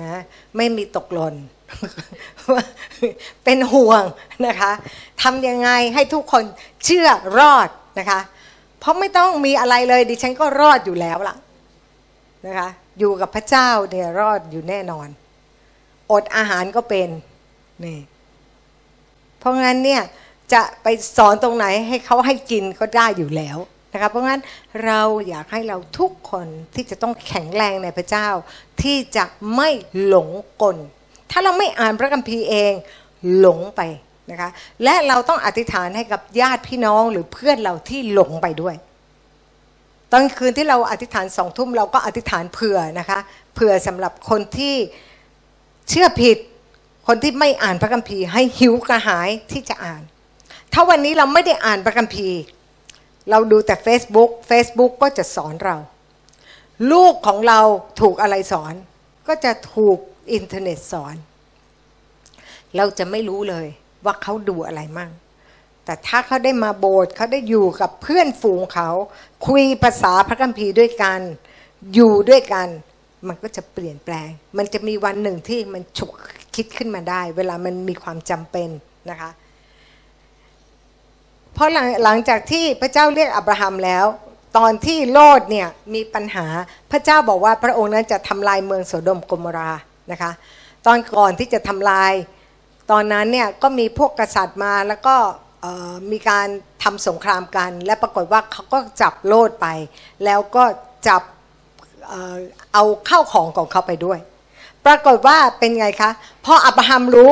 นะไม่มีตกหล่นเป็นห่วงนะคะทำยังไงให้ทุกคนเชื่อรอดนะคะ เพราะไม่ต้องมีอะไรเลยดิฉันก็รอดอยู่แล้วล่ะ นะคะอยู่กับพระเจ้าเนี่ยรอดอยู่แน่นอน อดอาหารก็เป็นนี่เพราะงั้นเนี่ยจะไปสอนตรงไหนให้เขาให้กินก็ได้อยู่แล้วนะคะเพราะงั้นเราอยากให้เราทุกคนที่จะต้องแข็งแรงในพระเจ้า ที่จะไม่หลงกล ถ้าเราไม่อ่านพระคัมภีร์เองหลงไปนะคะและเราต้องอธิษฐานให้กับญาติพี่น้องหรือเพื่อนเราที่หลงไปด้วย ตอนคืนที่เราอธิษฐานสองทุ่มเราก็อธิษฐานเผื่อนะคะ เผื่อสำหรับคนที่เชื่อผิด คนที่ไม่อ่านพระคัมภีร์ให้หิวกระหายที่จะอ่าน ถ้าวันนี้เราไม่ได้อ่านพระคัมภีร์ เราดูแต่ Facebook Facebook ก็จะสอนเรา ลูกของเราถูกอะไรสอน ก็จะถูกอินเทอร์เน็ตสอน เราจะไม่รู้เลยว่าเขาดูอะไรมั่ง แต่ถ้าเขาได้มาโบสถ์เขาได้อยู่กับเพื่อนฝูงเขา คุยภาษาพระคัมภีร์ด้วยกัน อยู่ด้วยกัน มันก็จะเปลี่ยนแปลง มันจะมีวันหนึ่งที่มันฉุกคิดขึ้นมาได้ เวลามันมีความจำเป็นนะคะเพราะหลังหลังจากที่พระเจ้าเรียกอับราฮัมแล้ว ตอนที่โลดเนี่ยมีปัญหาพระเจ้าบอกว่าพระองค์นั้นจะทำลายเมืองโสดมกมรานะคะ ตอนก่อนที่จะทำลาย ตอนนั้นเนี่ยก็มีพวกกษัตริย์มาแล้วก็ มีการทำสงครามกัน และปรากฏว่าเขาก็จับโลดไป แล้วก็จับเอาเข้าของของเขาไปด้วย ปรากฏว่าเป็นไงคะพออับราฮัมรู้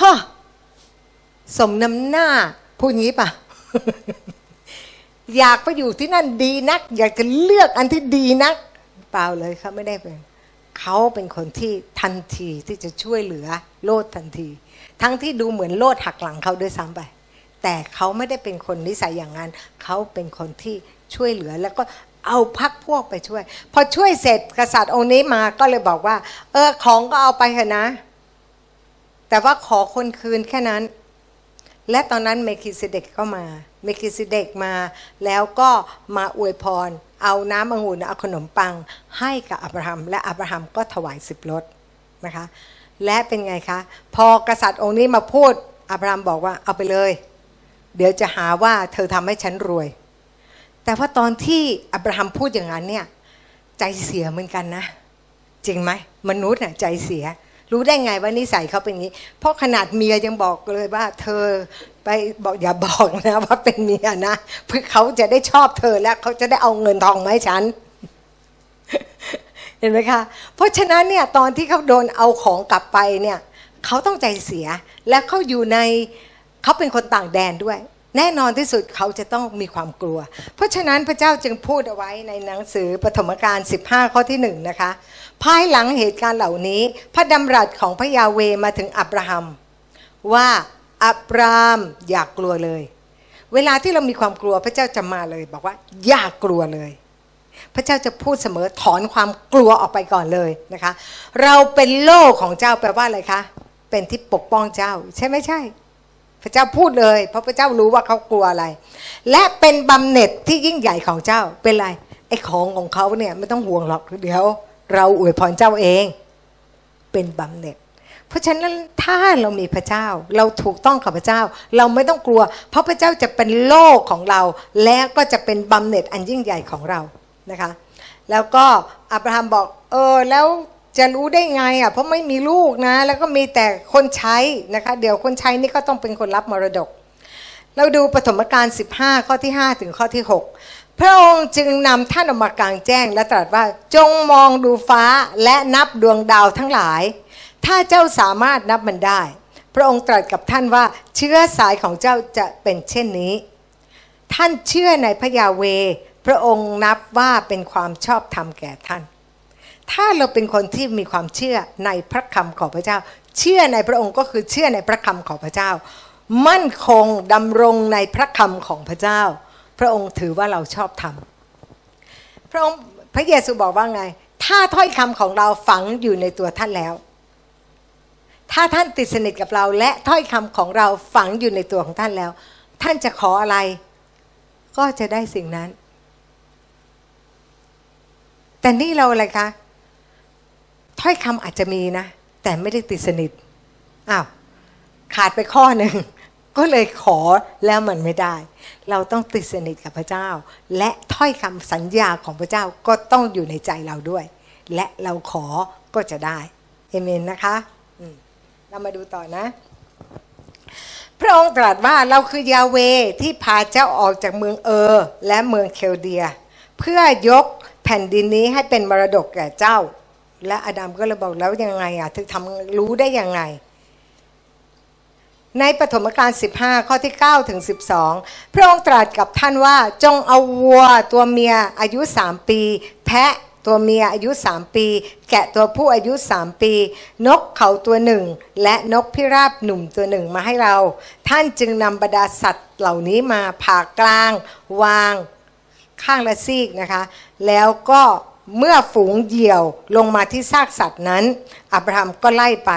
ฮะสมน้ำหน้าพูดงี้ป่ะ อยากไปอยู่ที่นั่นดีนัก อยากจะเลือกอันที่ดีนัก เปล่าเลยเขาไม่ได้เป็นเขาเป็นคนที่ทันทีที่จะช่วยเหลือโลดทันที ทั้งที่ดูเหมือนโลดหักหลังเขาด้วยซ้ำไป แต่เขาไม่ได้เป็นคนนิสัยอย่างนั้น เขาเป็นคนที่ช่วยเหลือแล้วก็เอาพักพวกไปช่วย พอช่วยเสร็จกษัตริย์องค์นี้มาก็เลยบอกว่า เออของก็เอาไปเถอะนะ แต่ว่าขอคนคืนแค่นั้น และตอนนั้นเมคิซิเดกก็มาเมคิซิเดกมาแล้วก็มาอวยพร เอาน้ำองุ่นเอาขนมปัง ให้กับอับราฮัม และอับราฮัมก็ถวายสิบรถนะคะ และเป็นไงคะ พอกษัตริย์องค์นี้มาพูดอับราฮัมบอกว่าเอาไปเลย เดี๋ยวจะหาว่าเธอทำให้ฉันรวย แต่ว่าตอนที่อับราฮัมพูดอย่างนั้นเนี่ยใจเสียเหมือนกันนะ จริงไหมมนุษย์น่ะใจเสีย รู้ได้ไงว่านิสัยเขาเป็นอย่างนี้ เพราะขนาดเมียยังบอกเลยว่า เธอไปบอกอย่าบอกนะว่าเป็นเมียนะเพื่อเขาจะได้ชอบเธอและเขาจะได้เอาเงินทองมาให้ฉันเห็นไหมคะเพราะฉะนั้นเนี่ยตอนที่เขาโดนเอาของกลับไปเนี่ยเขาต้องใจเสียและเขาอยู่ใน เขาเป็นคนต่างแดนด้วย แน่นอนที่สุดเขาจะต้องมีความกลัว เพราะฉะนั้นพระเจ้าจึงพูดเอาไว้ในหนังสือปฐมกาล15 ข้อที่1นะคะภายหลังเหตุการณ์เหล่านี้ พระดำรัสของพระยาเวมาถึงอับราฮัม ว่าอับรามอย่ากกลัวเลย เวลาที่เรามีความกลัวพระเจ้าจะมาเลย บอกว่า อย่ากกลัวเลยพระเจ้าจะพูดเสมอถอนความกลัวออกไปก่อนเลยนะคะ เราเป็นโล่ของเจ้าแปลว่าอะไรคะ เป็นที่ปกป้องเจ้า ใช่ไม่ใช่ พระเจ้าพูดเลย เพราะพระเจ้ารู้ว่าเขากลัวอะไร และเป็นบำเหน็จที่ยิ่งใหญ่ของเจ้าเป็นไรไอ้ของของเขาเนี่ยไม่ต้องห่วงหรอกเดี๋ยว เราอวยพรเจ้าเอง เป็นบำเหน็จ เพราะฉะนั้นถ้าเรามีพระเจ้า เราถูกต้องกับพระเจ้า เราไม่ต้องกลัว เพราะพระเจ้าจะเป็นโลกของเรา แล้วก็จะเป็นบำเหน็จอันยิ่งใหญ่ของเรานะคะ แล้วก็อับราฮัมบอก เออแล้ว จะรู้ได้ไงอะเพราะไม่มีลูกนะ แล้วก็มีแต่คนใช้นะคะ เดี๋ยวคนใช้นี่ก็ต้องเป็นคนรับมรดก เราดูปฐมกาล15 ข้อที่ 5 ถึงข้อที่ 6 พระองค์จึงนำท่านออกมากลางแจ้งและตรัสว่าจงมองดูฟ้าและนับดวงดาวทั้งหลาย ถ้าเจ้าสามารถนับมันได้ พระองค์ตรัสกับท่านว่าเชื้อสายของเจ้าจะเป็นเช่นนี้ ท่านเชื่อในพระยาเว พระองค์นับว่าเป็นความชอบธรรมแก่ท่าน ถ้าเราเป็นคนที่มีความเชื่อในพระคำของพระเจ้า เชื่อในพระองค์ก็คือเชื่อในพระคำของพระเจ้า มั่นคงดำรงในพระคำของพระเจ้า พระองค์ถือว่าเราชอบทำพระองค์พระเยซูบอกว่าไง ถ้าถ้อยคำของเราฝังอยู่ในตัวท่านแล้ว ถ้าท่านติดสนิทกับเรา และถ้อยคำของเราฝังอยู่ในตัวของท่านแล้ว ท่านจะขออะไร ก็จะได้สิ่งนั้น แต่นี่เราอะไรคะ ถ้อยคำอาจจะมีนะ แต่ไม่ได้ติดสนิทอ้าวขาดไปข้อหนึ่งก็เลยขอแล้วมันไม่ได้ เราต้องติดสนิทกับพระเจ้า และถ้อยคำสัญญาของพระเจ้าก็ต้องอยู่ในใจเราด้วย และเราขอก็จะได้เอเมนนะคะเรามาดูต่อนะ พระองค์ตรัสว่าเราคือยาเวที่พาเจ้าออกจากเมืองเออ และเมืองเคลเดีย เพื่อยกแผ่นดินนี้ให้เป็นมรดกแก่เจ้า และอดัมก็เลยบอกแล้วยังไงอะเธอทำรู้ได้ยังไง ในปฐมกาล15 ข้อที่ 9 ถึง 12 พระองค์ตรัสกับท่านว่าจงเอาวัวตัวเมียอายุ 3 ปี แพะตัวเมียอายุ 3 ปี แกะตัวผู้อายุ 3 ปี นกเขาตัวหนึ่ง และนกพิราบหนุ่มตัวหนึ่งมาให้เรา ท่านจึงนำบรรดาสัตว์เหล่านี้มาผ่ากลาง วาง ข้างละซีกนะคะ แล้วก็ เมื่อฝูงเหยี่ยวลงมาที่ซากสัตว์นั้น อับราฮัมก็ไล่ไป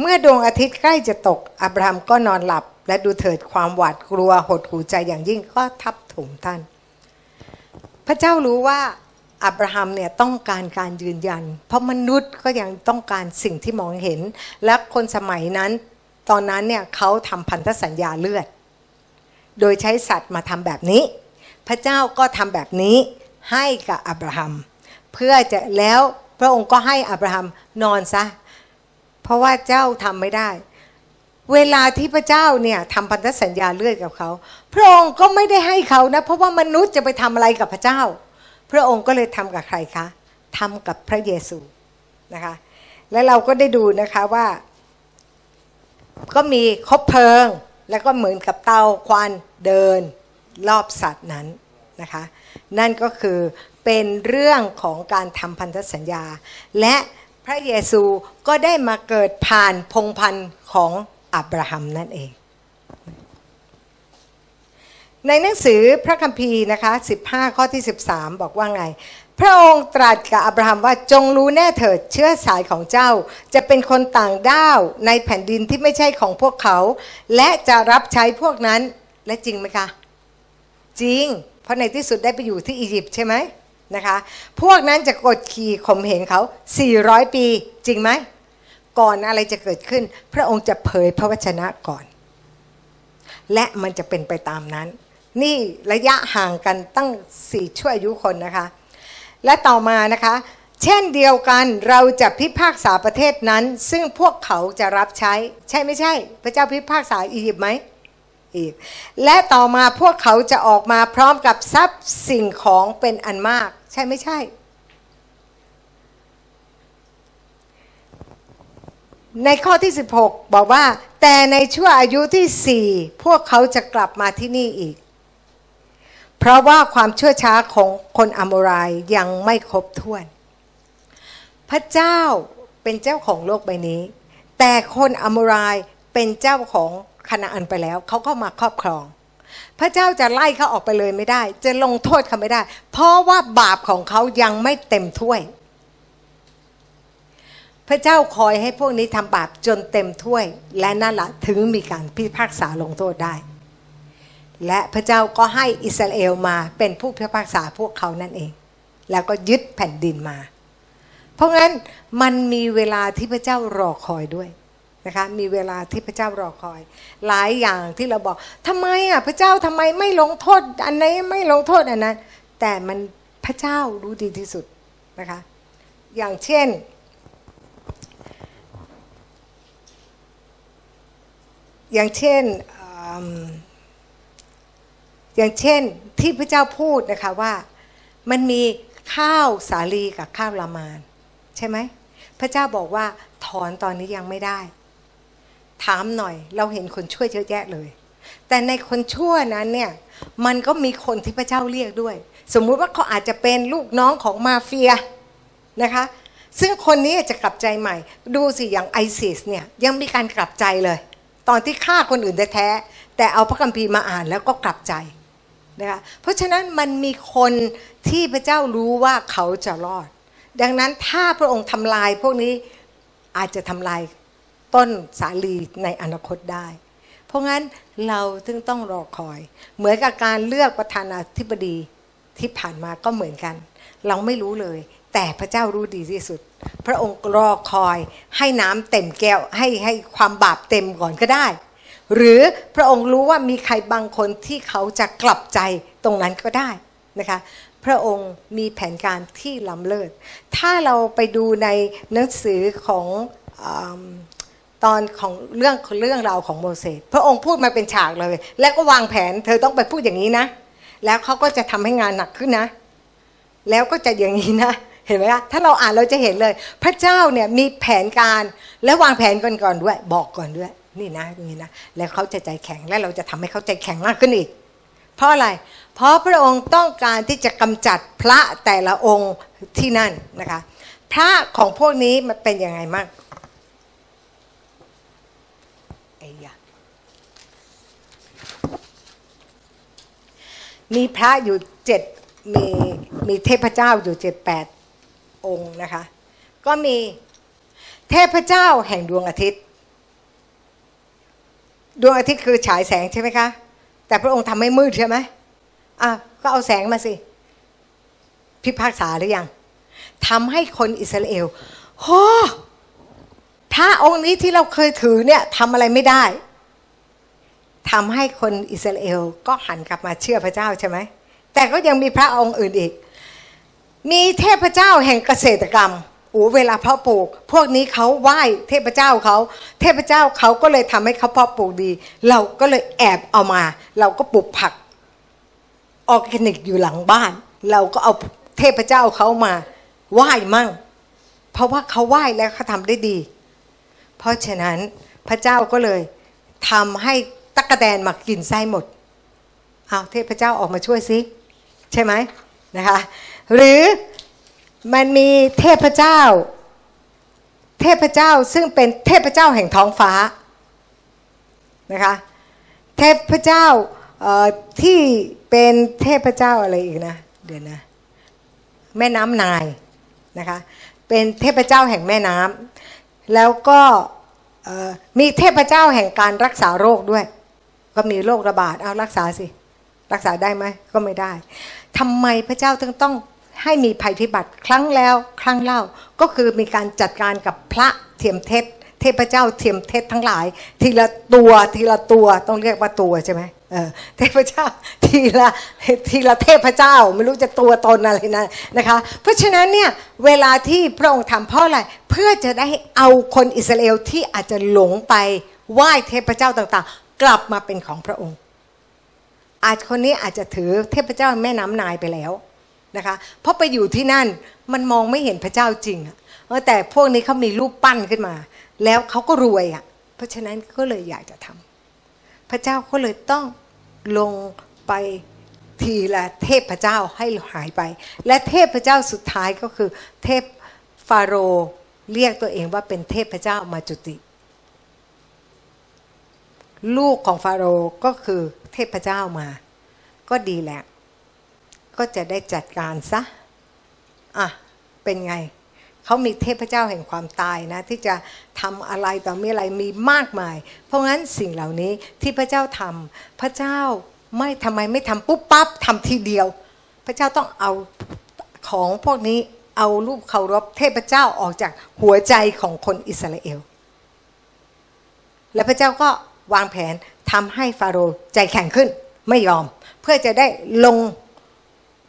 เมื่อดวงอาทิตย์ใกล้จะตก อับราฮัมก็นอนหลับ และดูเถิดความหวาดกลัวหดหูใจอย่างยิ่งก็ทับถมท่าน พระเจ้ารู้ว่าอับราฮัมเนี่ยต้องการการยืนยัน เพราะมนุษย์ก็ยังต้องการสิ่งที่มองเห็น และคนสมัยนั้น ตอนนั้นเนี่ยเขาทำพันธสัญญาเลือด โดยใช้สัตว์มาทำแบบนี้ พระเจ้าก็ทำแบบนี้ให้กับอับราฮัม เพื่อจะแล้วพระองค์ก็ให้อับราฮัมนอนซะ เพราะว่าเจ้าทำไม่ได้ เวลาที่พระเจ้าเนี่ยทำพันธสัญญาเลื่อดกับเขา พระองค์ก็ไม่ได้ให้เขานะ เพราะว่ามนุษย์จะไปทำอะไรกับพระเจ้า พระองค์ก็เลยทำกับใครคะทำกับพระเยซูนะคะ และเราก็ได้ดูนะคะว่า ก็มีคบเพลิง แล้วก็เหมือนกับเตาควันเดินรอบสัตว์นั้นนะคะ นั่นก็คือ เป็นเรื่องของการทำพันธสัญญา และพระเยซูก็ได้มาเกิดผ่านพงพันธ์ของอับราฮัมนั่นเอง ในหนังสือพระคัมภีร์นะคะ 15 ข้อที่ 13 บอกว่าไง พระองค์ตรัสกับอับราฮัมว่าจงรู้แน่เถิดเชื้อสายของเจ้า จะเป็นคนต่างด้าวในแผ่นดินที่ไม่ใช่ของพวกเขา และจะรับใช้พวกนั้นและจริงไหมคะ จริง เพราะในที่สุดได้ไปอยู่ที่อียิปต์ใช่ไหม นะคะ พวกนั้นจะกดขี่ข่มเหงเขา 400 ปีจริงไหม ก่อนอะไรจะเกิดขึ้น พระองค์จะเผยพระวจนะก่อน และมันจะเป็นไปตามนั้น นี่ระยะห่างกันตั้งสี่ชั่วอายุคนนะคะ และต่อมานะคะ เช่นเดียวกันเราจะพิพากษาประเทศนั้น ซึ่งพวกเขาจะรับใช้ ใช่ไม่ใช่ พระเจ้าพิพากษาอียิปต์ไหม อีก และต่อมาพวกเขาจะออกมาพร้อมกับทรัพย์สิ่งของเป็นอันมาก ใช่ไม่ใช่ ในข้อที่ 16 บอกว่า แต่ในช่วงอายุที่สี่พวกเขาจะกลับมาที่นี่อีก เพราะว่าความชั่วช้าของคนอโมรายยังไม่ครบถ้วน พระเจ้าเป็นเจ้าของโลกใบนี้ แต่คนอโมรายเป็นเจ้าของ คณะอันไปแล้ว เขาก็มาครอบครอง พระเจ้าจะไล่เขาออกไปเลยไม่ได้ จะลงโทษเขาไม่ได้ เพราะว่าบาปของเขายังไม่เต็มถ้วย พระเจ้าคอยให้พวกนี้ทำบาปจนเต็มถ้วย และนั่นแหละถึงมีการพิพากษาลงโทษได้ และพระเจ้าก็ให้อิสราเอลมาเป็นผู้พิพากษาพวกเขานั่นเอง แล้วก็ยึดแผ่นดินมา เพราะงั้นมันมีเวลาที่พระเจ้ารอคอยด้วย นะคะมีเวลาที่พระเจ้ารอคอย หลายอย่างที่เราบอกทำไมอะพระเจ้าทำไมไม่ลงโทษ อันนี้ไม่ลงโทษอันนั้น แต่มันพระเจ้ารู้ดีที่สุดนะคะอย่างเช่น อย่างเช่นอย่างเช่นที่พระเจ้าพูดนะคะว่ามันมีข้าวสาลีกับข้าวลามาน ใช่ไหมพระเจ้าบอกว่าถอนตอนนี้ยังไม่ได้ ถามหน่อย เราเห็นคนช่วยเยอะแยะเลย แต่ในคนชั่วนั้นเนี่ยมันก็มีคนที่พระเจ้าเรียกด้วย สมมุติว่าเขาอาจจะเป็นลูกน้องของมาเฟียนะคะ ซึ่งคนนี้จะกลับใจใหม่ ดูสิอย่างไอซิสเนี่ยยังมีการกลับใจเลย ตอนที่ฆ่าคนอื่นแท้แต่เอาพระคัมภีร์มาอ่านแล้วก็กลับใจนะคะเพราะฉะนั้นมันมีคนที่พระเจ้ารู้ว่าเขาจะรอด ดังนั้นถ้าพระองค์ทำลายพวกนี้อาจจะทำลาย ต้นสาลีในอนาคตได้ เพราะงั้นเราถึงต้องรอคอย เหมือนกับการเลือกประธานาธิบดีที่ผ่านมาก็เหมือนกัน เราไม่รู้เลย แต่พระเจ้ารู้ดีที่สุด พระองค์รอคอยให้น้ำเต็มแก้วให้ให้ความบาปเต็มก่อนก็ได้ หรือพระองค์รู้ว่ามีใครบางคนที่เขาจะกลับใจตรงนั้นก็ได้นะคะพระองค์มีแผนการที่ล้ำเลิศ ถ้าเราไปดูในหนังสือของ ตอนของเรื่องเรื่องราวของโมเสสพระองค์พูดมาเป็นฉากเลย แล้วก็วางแผน เธอต้องไปพูดอย่างนี้นะ แล้วเขาก็จะทำให้งานหนักขึ้นนะ แล้วก็จะอย่างนี้นะ เห็นไหมคะถ้าเราอ่านเราจะเห็นเลย พระเจ้าเนี่ยมีแผนการและวางแผนก่อนก่อนด้วย บอกก่อนด้วย นี่นะนี่นะ แล้วเขาจะใจแข็งและเราจะทำให้เขาใจแข็งมากขึ้นอีก เพราะอะไร เพราะพระองค์ต้องการที่จะกำจัดพระแต่ละองค์ที่นั่นนะคะ พระของพวกนี้มันเป็นยังไงมากไอ้ยะ มีพระอยู่เจ็ดมีมีเทพเจ้าอยู่เจ็ดแปดองค์นะคะ ก็มีเทพเจ้าแห่งดวงอาทิตย์ ดวงอาทิตย์คือฉายแสงใช่ไหมคะ แต่พระองค์ทำให้มืดใช่ไหมอะก็เอาแสงมาสิ พิพากษาหรือยังทำให้คนอิสราเอลโอ้พระองค์นี้ที่เราเคยถือเนี่ยทำอะไรไม่ได้ ทำให้คนอิสราเอลก็หันกลับมาเชื่อพระเจ้าใช่ไหม แต่ก็ยังมีพระองค์อื่นอีก มีเทพเจ้าแห่งเกษตรกรรมโอ้เวลาเพาะปลูก พวกนี้เขาไหว้เทพเจ้าเขา เทพเจ้าเขาก็เลยทำให้เขาเพาะปลูกดี เราก็เลยแอบเอามา เราก็ปลูกผักออร์แกนิกอยู่หลังบ้าน เราก็เอาเทพเจ้าเขามาไหว้มั่ง เพราะว่าเขาไหว้แล้วเขาทำได้ดี เพราะฉะนั้นพระเจ้าก็เลยทำให้ ตักกะแตนมากินไส้หมดเอาเทพเจ้าออกมาช่วยสิใช่ไหมนะคะหรือมันมีเทพเจ้า เทพเจ้าซึ่งเป็นเทพเจ้าแห่งท้องฟ้านะคะเทพเจ้าที่เป็นเทพเจ้าอะไรอีกนะเดี๋ยวนะแม่น้ำนายนะคะเป็นเทพเจ้าแห่งแม่น้ำแล้วก็มีเทพเจ้าแห่งการรักษาโรคด้วย ก็มีโรคระบาดเอารักษาสิ รักษาได้ไหมก็ไม่ได้ทำไมพระเจ้าถึงต้องให้มีภัยพิบัติครั้งแล้วครั้งเล่าก็คือมีการจัดการกับพระเทียมเทศเทพเจ้าเทียมเทศทั้งหลาย ทีละตัวทีละตัวต้องเรียกว่าตัวใช่ไหมเออเทพเจ้าทีละทีละเทพเจ้าไม่รู้จะตัวตนอะไรนะนะคะ เพราะฉะนั้นเนี่ยเวลาที่พระองค์ทำเพราะอะไรเพื่อจะได้เอาคนอิสราเอลที่อาจจะหลงไปไหว้เทพเจ้าต่างๆ กลับมาเป็นของพระองค์ อาจคนนี้อาจจะถือเทพเจ้าแม่น้ำนายไปแล้วนะคะเพราะไปอยู่ที่นั่นมันมองไม่เห็นพระเจ้าจริงอะแต่พวกนี้เขามีรูปปั้นขึ้นมา แล้วเขาก็รวยอะเพราะฉะนั้นก็เลยอยากจะทำพระเจ้าก็เลยต้องลงไปทีละเทพเจ้าให้หายไป และเทพเจ้าสุดท้ายก็คือเทพฟาโรเรียกตัวเองว่าเป็นเทพเจ้ามาจุติ ลูกของฟาโรห์ก็คือเทพเจ้ามา ก็ดีแหละ ก็จะได้จัดการซะอะเป็นไงเขามีเทพเจ้าแห่งความตายนะ ที่จะทำอะไรต่อมีอะไรมีมากมาย เพราะงั้นสิ่งเหล่านี้ที่พระเจ้าทำพระเจ้าไม่ทำไมไม่ทำปุ๊บปั๊บทำทีเดียว พระเจ้าต้องเอาของพวกนี้เอารูปเคารพเทพเจ้าออกจากหัวใจของคนอิสราเอล และพระเจ้าก็ วางแผนทำให้ฟาโรห์ใจแข็งขึ้นไม่ยอม เพื่อจะได้ลง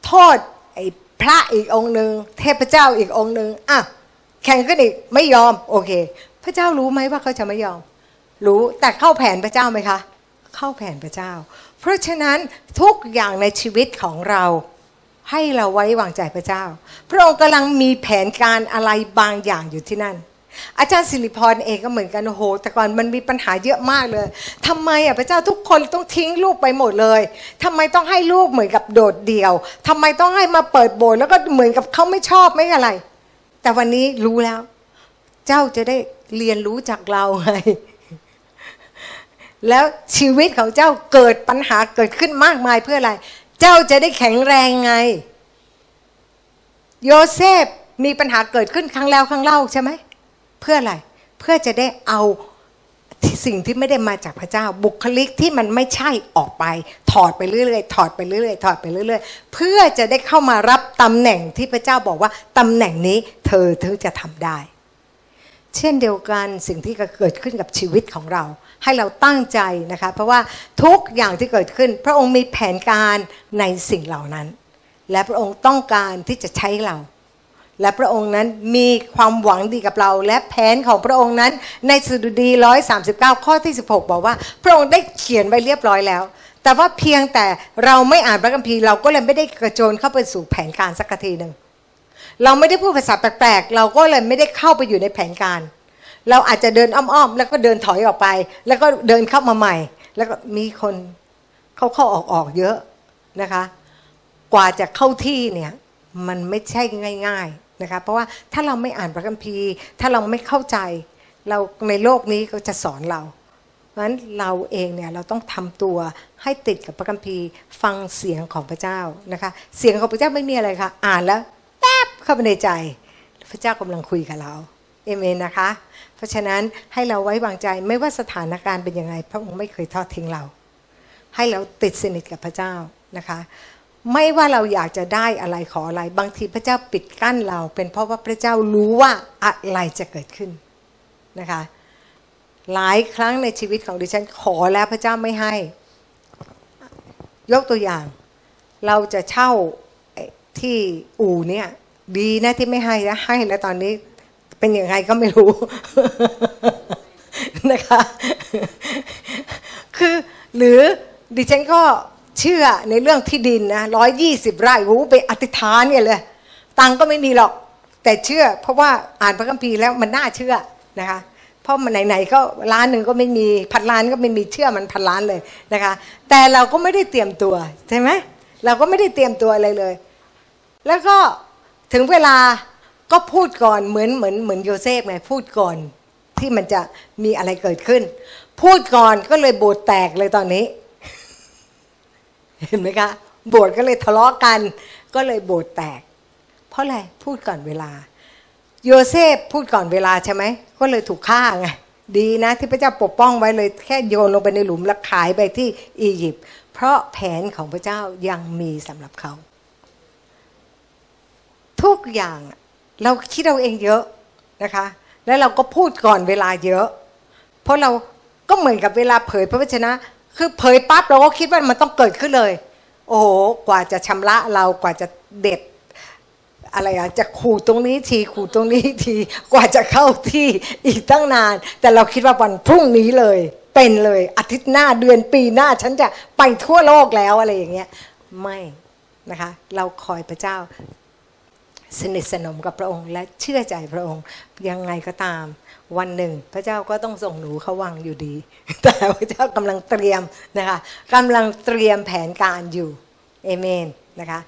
โทษไอ้พระอีกองค์หนึ่งเทพเจ้าอีกองค์หนึ่งอะแข่งกันอีกไม่ยอมโอเค พระเจ้ารู้ไหมว่าเขาจะไม่ยอม รู้แต่เข้าแผนพระเจ้าไหมคะ เข้าแผนพระเจ้า เพราะฉะนั้นทุกอย่างในชีวิตของเราให้เราไว้วางใจพระเจ้า พระองค์กำลังมีแผนการอะไรบางอย่างอยู่ที่นั่น อาจารย์สิริพรเองก็เหมือนกันโอ้โหแต่ก่อนมันมีปัญหาเยอะมากเลยทำไมอะพระเจ้าทุกคนต้องทิ้งลูกไปหมดเลยทำไมต้องให้ลูกเหมือนกับโดดเดี่ยวทำไมต้องให้มาเปิดโบสถ์แล้วก็เหมือนกับเขาไม่ชอบไม่อะไร แต่วันนี้รู้แล้ว เจ้าจะได้เรียนรู้จากเราไงแล้วชีวิตของเจ้าเกิดปัญหาเกิดขึ้นมากมายเพื่ออะไร เจ้าจะได้แข็งแรงไง โยเซฟมีปัญหาเกิดขึ้นครั้งแล้วครั้งเล่าใช่ไหม เพื่ออะไรเพื่อจะได้เอาสิ่งที่ไม่ได้มาจากพระเจ้า บุคลิกที่มันไม่ใช่ออกไป ถอดไปเรื่อยๆถอดไปเรื่อยๆถอดไปเรื่อยๆ เพื่อจะได้เข้ามารับตำแหน่งที่พระเจ้าบอกว่าตำแหน่งนี้เธอเธอจะทำได้ เช่นเดียวกันสิ่งที่เกิดขึ้นกับชีวิตของเรา ให้เราตั้งใจนะคะเพราะว่าทุกอย่างที่เกิดขึ้น พระองค์มีแผนการในสิ่งเหล่านั้น และพระองค์ต้องการที่จะใช้เรา และพระองค์นั้นมีความหวังดีกับเรา และแผนของพระองค์นั้น ในสดุดี 139 ข้อที่ 16 บอกว่า พระองค์ได้เขียนไว้เรียบร้อยแล้ว แต่ว่าเพียงแต่เราไม่อ่านพระคัมภีร์เราก็เลยไม่ได้กระโจนเข้าไปสู่แผนการสักทีหนึ่งเราไม่ได้พูดภาษาแปลกๆ เราก็เลยไม่ได้เข้าไปอยู่ในแผนการ เราอาจจะเดินอ้อมๆ แล้วก็เดินถอยออกไป แล้วก็เดินเข้ามาใหม่ แล้วก็มีคนเข้าเข้าออกออกเยอะนะคะ กว่าจะเข้าที่เนี่ยมันไม่ใช่ง่าย ๆ นะคะเพราะว่าถ้าเราไม่อ่านพระคัมภีร์ ถ้าเราไม่เข้าใจ เราในโลกนี้ก็จะสอนเราเพราะฉะนั้นเราเองเนี่ยเราต้องทำตัวให้ติดกับพระคัมภีร์ ฟังเสียงของพระเจ้านะคะเสียงของพระเจ้าไม่มีอะไรค่ะอ่านแล้วแป๊บเข้าไปในใจ พระเจ้ากำลังคุยกับเราเอเมนนะคะ เพราะฉะนั้นให้เราไว้วางใจไม่ว่าสถานการณ์เป็นยังไง พระองค์ไม่เคยทอดทิ้งเรา ให้เราติดสนิทกับพระเจ้านะคะ ไม่ว่าเราอยากจะได้อะไรขออะไร บางทีพระเจ้าปิดกั้นเรา เป็นเพราะว่าพระเจ้ารู้ว่าอะไรจะเกิดขึ้นนะคะ หลายครั้งในชีวิตของดิฉันขอแล้วพระเจ้าไม่ให้ ยกตัวอย่าง เราจะเช่าที่อู่เนี่ย ดีนะที่ไม่ให้นะให้แล้วตอนนี้เป็นยังไงก็ไม่รู้นะคะ คือหรือดิฉันก็ เชื่อในเรื่องที่ดินนะร้อยยี่สิบไร่โอ้ไปอธิษฐานเนี่ยเลย ตังก็ไม่มีหรอก แต่เชื่อ เพราะว่าอ่านพระคัมภีร์แล้วมันน่าเชื่อนะคะ เพราะมันไหนๆก็ล้านหนึ่งก็ไม่มีพันล้านก็ไม่มีเชื่อมันพันล้านเลยนะคะ แต่เราก็ไม่ได้เตรียมตัวใช่ไหมเราก็ไม่ได้เตรียมตัวอะไรเลย แล้วก็ถึงเวลาก็พูดก่อนเหมือนเหมือนเหมือนโยเซฟไงพูดก่อนที่มันจะมีอะไรเกิดขึ้น พูดก่อนก็เลยโบสถ์แตกเลยตอนนี้ เห็นไหมคะโบสถ์ก็เลยทะเลาะกัน ก็เลยโบสถ์แตก เพราะอะไรพูดก่อนเวลา โยเซฟพูดก่อนเวลาใช่ไหมก็เลยถูกฆ่าไงดีนะที่พระเจ้าปกป้องไว้เลยแค่โยนลงไปในหลุมแล้วขายไปที่อียิปต์เพราะแผนของพระเจ้ายังมีสำหรับเขา ทุกอย่างเราคิดเราเองเยอะนะคะ แล้วเราก็พูดก่อนเวลาเยอะ เพราะเราก็เหมือนกับเวลาเผยพระวจนะ คือเผยปั๊บเราก็คิดว่ามันต้องเกิดขึ้นเลย โอ้โหกว่าจะชำระเรากว่าจะเด็ด อะไรอะจะขู่ตรงนี้ทีขู่ตรงนี้ทีกว่าจะเข้าที่อีกตั้งนาน แต่เราคิดว่าวันพรุ่งนี้เลย เป็นเลยอาทิตย์หน้าเดือนปีหน้า ฉันจะไปทั่วโลกแล้วอะไรอย่างเงี้ยไม่นะคะ เราคอยพระเจ้าสนิทสนมกับพระองค์ และเชื่อใจพระองค์ยังไงก็ตาม วันหนึ่ง พระเจ้าก็ต้องส่งหนูเข้าวังอยู่ดี แต่พระเจ้ากำลังเตรียมนะคะกำลังเตรียมแผนการอยู่เอเมนนะคะ